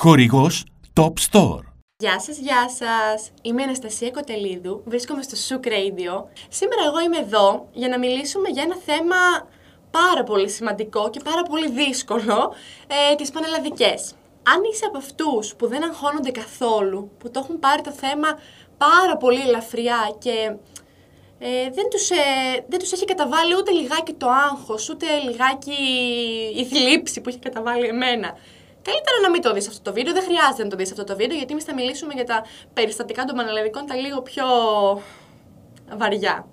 Χορηγός Top Store. Γεια σας, γεια σας. Είμαι η Αναστασία Κοτελίδου, βρίσκομαι στο Σουκ Radio. Σήμερα εγώ είμαι εδώ για να μιλήσουμε για ένα θέμα πάρα πολύ σημαντικό και πάρα πολύ δύσκολο, ε, τις πανελλαδικές. Αν είσαι από αυτούς που δεν αγχώνονται καθόλου, που το έχουν πάρει το θέμα πάρα πολύ ελαφριά και ε, δεν, τους, ε, δεν τους έχει καταβάλει ούτε λιγάκι το άγχος, ούτε λιγάκι η θλίψη που έχει καταβάλει εμένα. Καλύτερα να μην το δεις αυτό το βίντεο, δεν χρειάζεται να το δεις αυτό το βίντεο, γιατί εμείς θα μιλήσουμε για τα περιστατικά των πανελλαδικών τα λίγο πιο βαριά.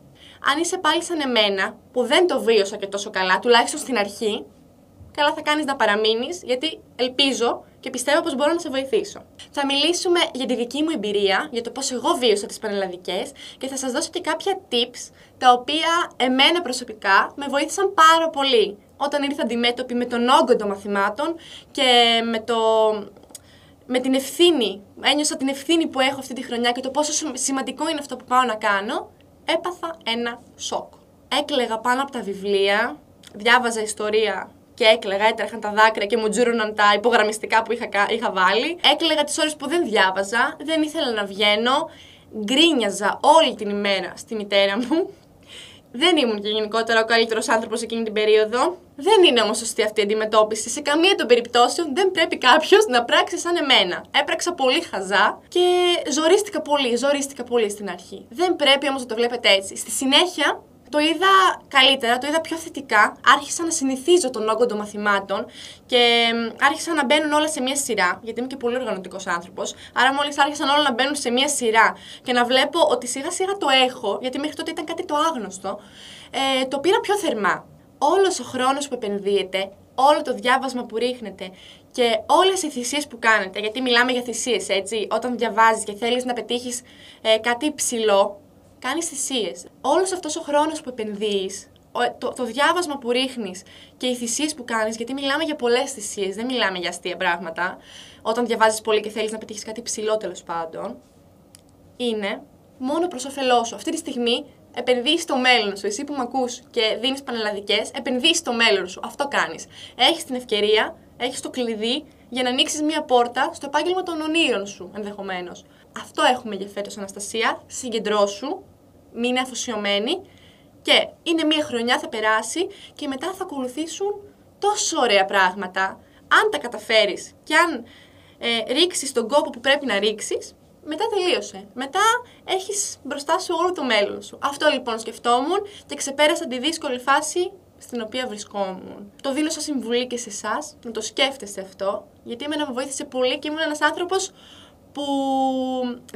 Αν είσαι πάλι σαν εμένα, που δεν το βίωσα και τόσο καλά, τουλάχιστον στην αρχή, καλά θα κάνεις να παραμείνεις, γιατί ελπίζω και πιστεύω πως μπορώ να σε βοηθήσω. Θα μιλήσουμε για τη δική μου εμπειρία, για το πώς εγώ βίωσα τις πανελλαδικές και θα σας δώσω και κάποια tips τα οποία εμένα προσωπικά με βοήθησαν πάρα πολύ όταν ήρθα αντιμέτωπη με τον όγκο των μαθημάτων και με, το, με την ευθύνη, ένιωσα την ευθύνη που έχω αυτή τη χρονιά και το πόσο σημαντικό είναι αυτό που πάω να κάνω, έπαθα ένα σοκ. Έκλεγα πάνω από τα βιβλία, διάβαζα ιστορία και έκλεγα, έτρεχαν τα δάκρυα και μου τζούρωναν τα υπογραμμιστικά που είχα, είχα βάλει. Έκλεγα τις ώρες που δεν διάβαζα, δεν ήθελα να βγαίνω, γκρίνιαζα όλη την ημέρα στη μητέρα μου. Δεν ήμουν και γενικότερα ο καλύτερος άνθρωπος εκείνη την περίοδο. Δεν είναι όμως σωστή αυτή η αντιμετώπιση. Σε καμία των περιπτώσεων δεν πρέπει κάποιος να πράξει σαν εμένα. Έπραξα πολύ χαζά και ζορίστηκα πολύ, ζορίστηκα πολύ στην αρχή. Δεν πρέπει όμως να το βλέπετε έτσι. Στη συνέχεια το είδα καλύτερα, το είδα πιο θετικά. Άρχισα να συνηθίζω τον όγκο των μαθημάτων και άρχισαν να μπαίνουν όλα σε μία σειρά. Γιατί είμαι και πολύ οργανωτικός άνθρωπος. Άρα, μόλις άρχισαν όλα να μπαίνουν σε μία σειρά και να βλέπω ότι σιγά σιγά το έχω, γιατί μέχρι τότε ήταν κάτι το άγνωστο, ε, το πήρα πιο θερμά. Όλος ο χρόνος που επενδύεται, όλο το διάβασμα που ρίχνετε και όλες οι θυσίες που κάνετε, γιατί μιλάμε για θυσίες, έτσι, όταν διαβάζεις και θέλεις να πετύχεις ε, κάτι υψηλό, κάνεις θυσίες. Όλος αυτός ο χρόνος που επενδύεις, το, το διάβασμα που ρίχνεις και οι θυσίες που κάνεις, γιατί μιλάμε για πολλές θυσίες, δεν μιλάμε για αστεία πράγματα. Όταν διαβάζεις πολύ και θέλεις να πετύχεις κάτι ψηλό τέλος πάντων, είναι μόνο προς όφελός σου. Αυτή τη στιγμή επενδύεις στο μέλλον σου. Εσύ που με ακούς και δίνεις πανελλαδικές, επενδύεις στο μέλλον σου. Αυτό κάνεις. Έχεις την ευκαιρία, έχεις το κλειδί για να ανοίξεις μία πόρτα στο επάγγελμα των ονείρων σου ενδεχομένως. Αυτό έχουμε για φέτος, Αναστασία. Συγκεντρώσου, μείνε αφοσιωμένη και είναι μία χρονιά θα περάσει και μετά θα ακολουθήσουν τόσο ωραία πράγματα. Αν τα καταφέρεις και αν ε, ρίξεις τον κόπο που πρέπει να ρίξεις, μετά τελείωσε. Μετά έχεις μπροστά σου όλο το μέλλον σου. Αυτό λοιπόν σκεφτόμουν και ξεπέρασα τη δύσκολη φάση στην οποία βρισκόμουν. Το δήλωσα συμβουλή και σε εσάς να το σκέφτεστε αυτό, γιατί εμένα με βοήθησε πολύ και ήμουν ένας άνθρωπος που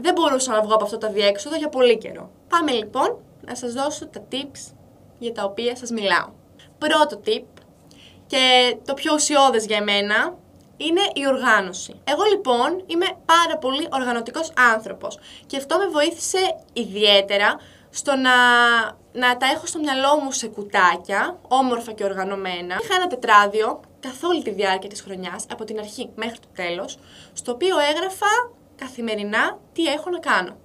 δεν μπορούσα να βγω από αυτό το διέξοδο για πολύ καιρό. Πάμε λοιπόν να σας δώσω τα tips για τα οποία σας μιλάω. Πρώτο tip και το πιο ουσιώδες για εμένα είναι η οργάνωση. Εγώ λοιπόν είμαι πάρα πολύ οργανωτικός άνθρωπος και αυτό με βοήθησε ιδιαίτερα στο να, να τα έχω στο μυαλό μου σε κουτάκια, όμορφα και οργανωμένα. Είχα ένα τετράδιο καθ' όλη τη διάρκεια της χρονιάς, από την αρχή μέχρι το τέλος, στο οποίο έγραφα καθημερινά τι έχω να κάνω.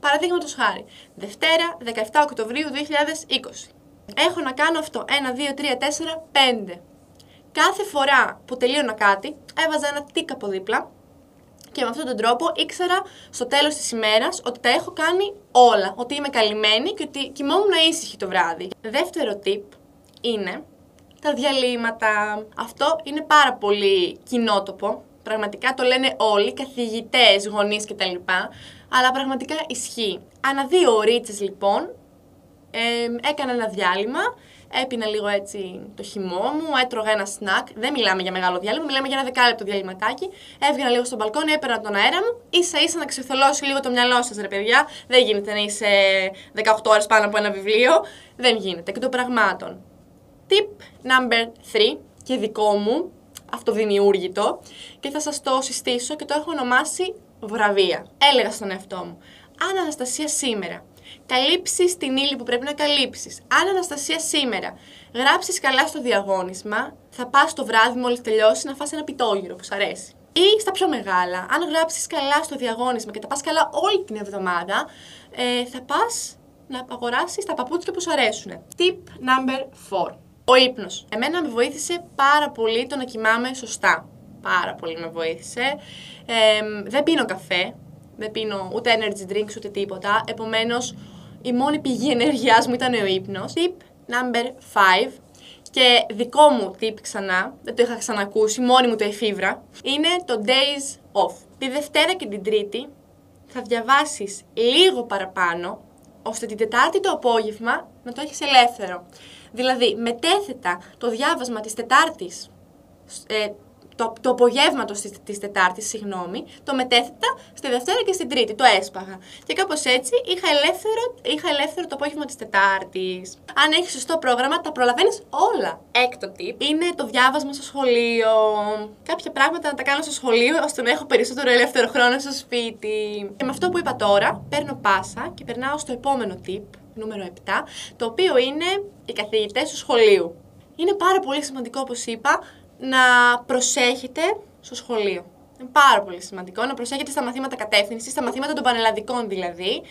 Παραδείγματος χάρη, Δευτέρα 17 Οκτωβρίου 2020. Έχω να κάνω αυτό. 1, 2, 3, 4, 5. Κάθε φορά που τελείωνα κάτι, έβαζα ένα τίκ από δίπλα και με αυτόν τον τρόπο ήξερα στο τέλος της ημέρας ότι τα έχω κάνει όλα. Ότι είμαι καλυμμένη και ότι κοιμόμουν ήσυχη το βράδυ. Δεύτερο tip είναι τα διαλύματα. Αυτό είναι πάρα πολύ κοινότοπο Πραγματικά το λένε όλοι, καθηγητές, γονείς κτλ. Αλλά πραγματικά ισχύει. Ανά δύο ώρε λοιπόν ε, έκανα ένα διάλειμμα, έπινα λίγο έτσι το χυμό μου, έτρωγα ένα σνακ. Δεν μιλάμε για μεγάλο διάλειμμα, μιλάμε για ένα δεκάλεπτο διαλυματάκι. Έβγαινα λίγο στο μπαλκόνι, έπαιρνα τον αέρα μου, ίσα ίσα να ξεθολώσει λίγο το μυαλό σας, ρε παιδιά. Δεν γίνεται να είσαι 18 ώρες πάνω από ένα βιβλίο. Δεν γίνεται. Και των πραγμάτων. Tip number 3 και δικό μου, αυτοδημιούργητο και θα σας το συστήσω και το έχω ονομάσει βραβεία. Έλεγα στον εαυτό μου, αν Αναστασία σήμερα καλύψεις την ύλη που πρέπει να καλύψεις, αν Αναστασία σήμερα γράψεις καλά στο διαγώνισμα, θα πας το βράδυ μόλις τελειώσει να φας ένα πιτόγυρο που σ' αρέσει. Ή στα πιο μεγάλα, αν γράψεις καλά στο διαγώνισμα και τα πας καλά όλη την εβδομάδα, ε, θα πας να αγοράσεις τα παπούτσια που σου αρέσουν. Tip number 4. Ο ύπνος. Εμένα με βοήθησε πάρα πολύ το να κοιμάμαι σωστά. πάρα πολύ με βοήθησε. Ε, δεν πίνω καφέ, δεν πίνω ούτε energy drinks ούτε τίποτα, επομένως η μόνη πηγή ενέργειάς μου ήταν ο ύπνος. Tip number 5, και δικό μου tip ξανά, δεν το είχα ξανακούσει, μόνη μου το εφήβρα, είναι το days off. Τη Δευτέρα και την Τρίτη θα διαβάσεις λίγο παραπάνω, ώστε την Τετάρτη το απόγευμα να το έχεις ελεύθερο. Δηλαδή, μετέθετα το διάβασμα της Τετάρτης ε, το, το απογεύματο της Τετάρτης, συγγνώμη, το μετέθετα στη Δευτέρα και στην Τρίτη. Το έσπαγα. Και κάπως έτσι είχα ελεύθερο, είχα ελεύθερο το απόγευμα της Τετάρτης. Αν έχεις σωστό πρόγραμμα, τα προλαβαίνεις όλα. Έκτο tip είναι το διάβασμα στο σχολείο. Κάποια πράγματα να τα κάνω στο σχολείο, ώστε να έχω περισσότερο ελεύθερο χρόνο στο σπίτι. Και με αυτό που είπα τώρα, παίρνω πάσα και περνάω στο επόμενο tip, νούμερο 7, το οποίο είναι οι καθηγητές του σχολείου. Είναι πάρα πολύ σημαντικό, όπως είπα, να προσέχετε στο σχολείο. Είναι πάρα πολύ σημαντικό να προσέχετε στα μαθήματα κατεύθυνσης, στα μαθήματα των πανελλαδικών δηλαδή,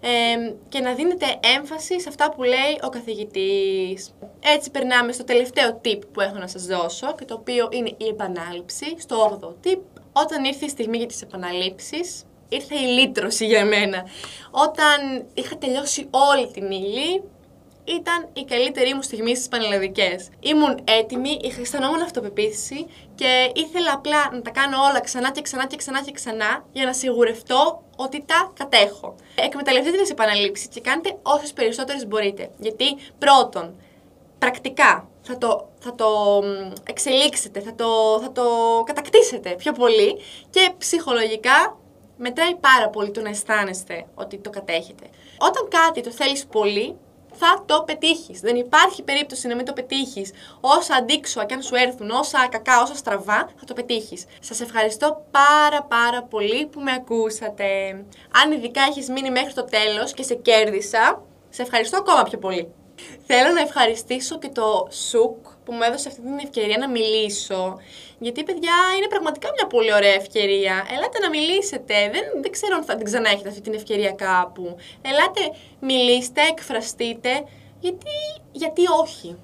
ε, και να δίνετε έμφαση σε αυτά που λέει ο καθηγητής. Έτσι περνάμε στο τελευταίο tip που έχω να σας δώσω και το οποίο είναι η επανάληψη, στο 8ο tip. Όταν ήρθε η στιγμή για τις επαναλήψεις, ήρθε η λύτρωση για μένα. Όταν είχα τελειώσει όλη την ύλη, ήταν η καλύτερη μου στιγμή στις πανελλαδικές. Ήμουν έτοιμη, είχα αισθανόμουν αυτοπεποίθηση και ήθελα απλά να τα κάνω όλα ξανά και ξανά και ξανά και ξανά για να σιγουρευτώ ότι τα κατέχω. Εκμεταλλευτείτε τις επαναλήψεις και κάντε όσες περισσότερες μπορείτε. Γιατί πρώτον, πρακτικά θα το, θα το εξελίξετε, θα το, θα το κατακτήσετε πιο πολύ και ψυχολογικά μετράει πάρα πολύ το να αισθάνεστε ότι το κατέχετε. Όταν κάτι το θέλεις πολύ, θα το πετύχεις. Δεν υπάρχει περίπτωση να μην το πετύχεις. Όσα αντίξωα και αν σου έρθουν, όσα κακά, όσα στραβά, θα το πετύχεις. Σας ευχαριστώ πάρα πάρα πολύ που με ακούσατε. Αν ειδικά έχεις μείνει μέχρι το τέλος και σε κέρδισα, σε ευχαριστώ ακόμα πιο πολύ. Θέλω να ευχαριστήσω και το ΣΟΚ που μου έδωσε αυτή την ευκαιρία να μιλήσω. Γιατί, παιδιά, είναι πραγματικά μια πολύ ωραία ευκαιρία. Ελάτε να μιλήσετε. Δεν, δεν ξέρω αν θα την ξανά έχετε αυτή την ευκαιρία κάπου. Ελάτε, μιλήστε, εκφραστείτε. Γιατί, γιατί όχι.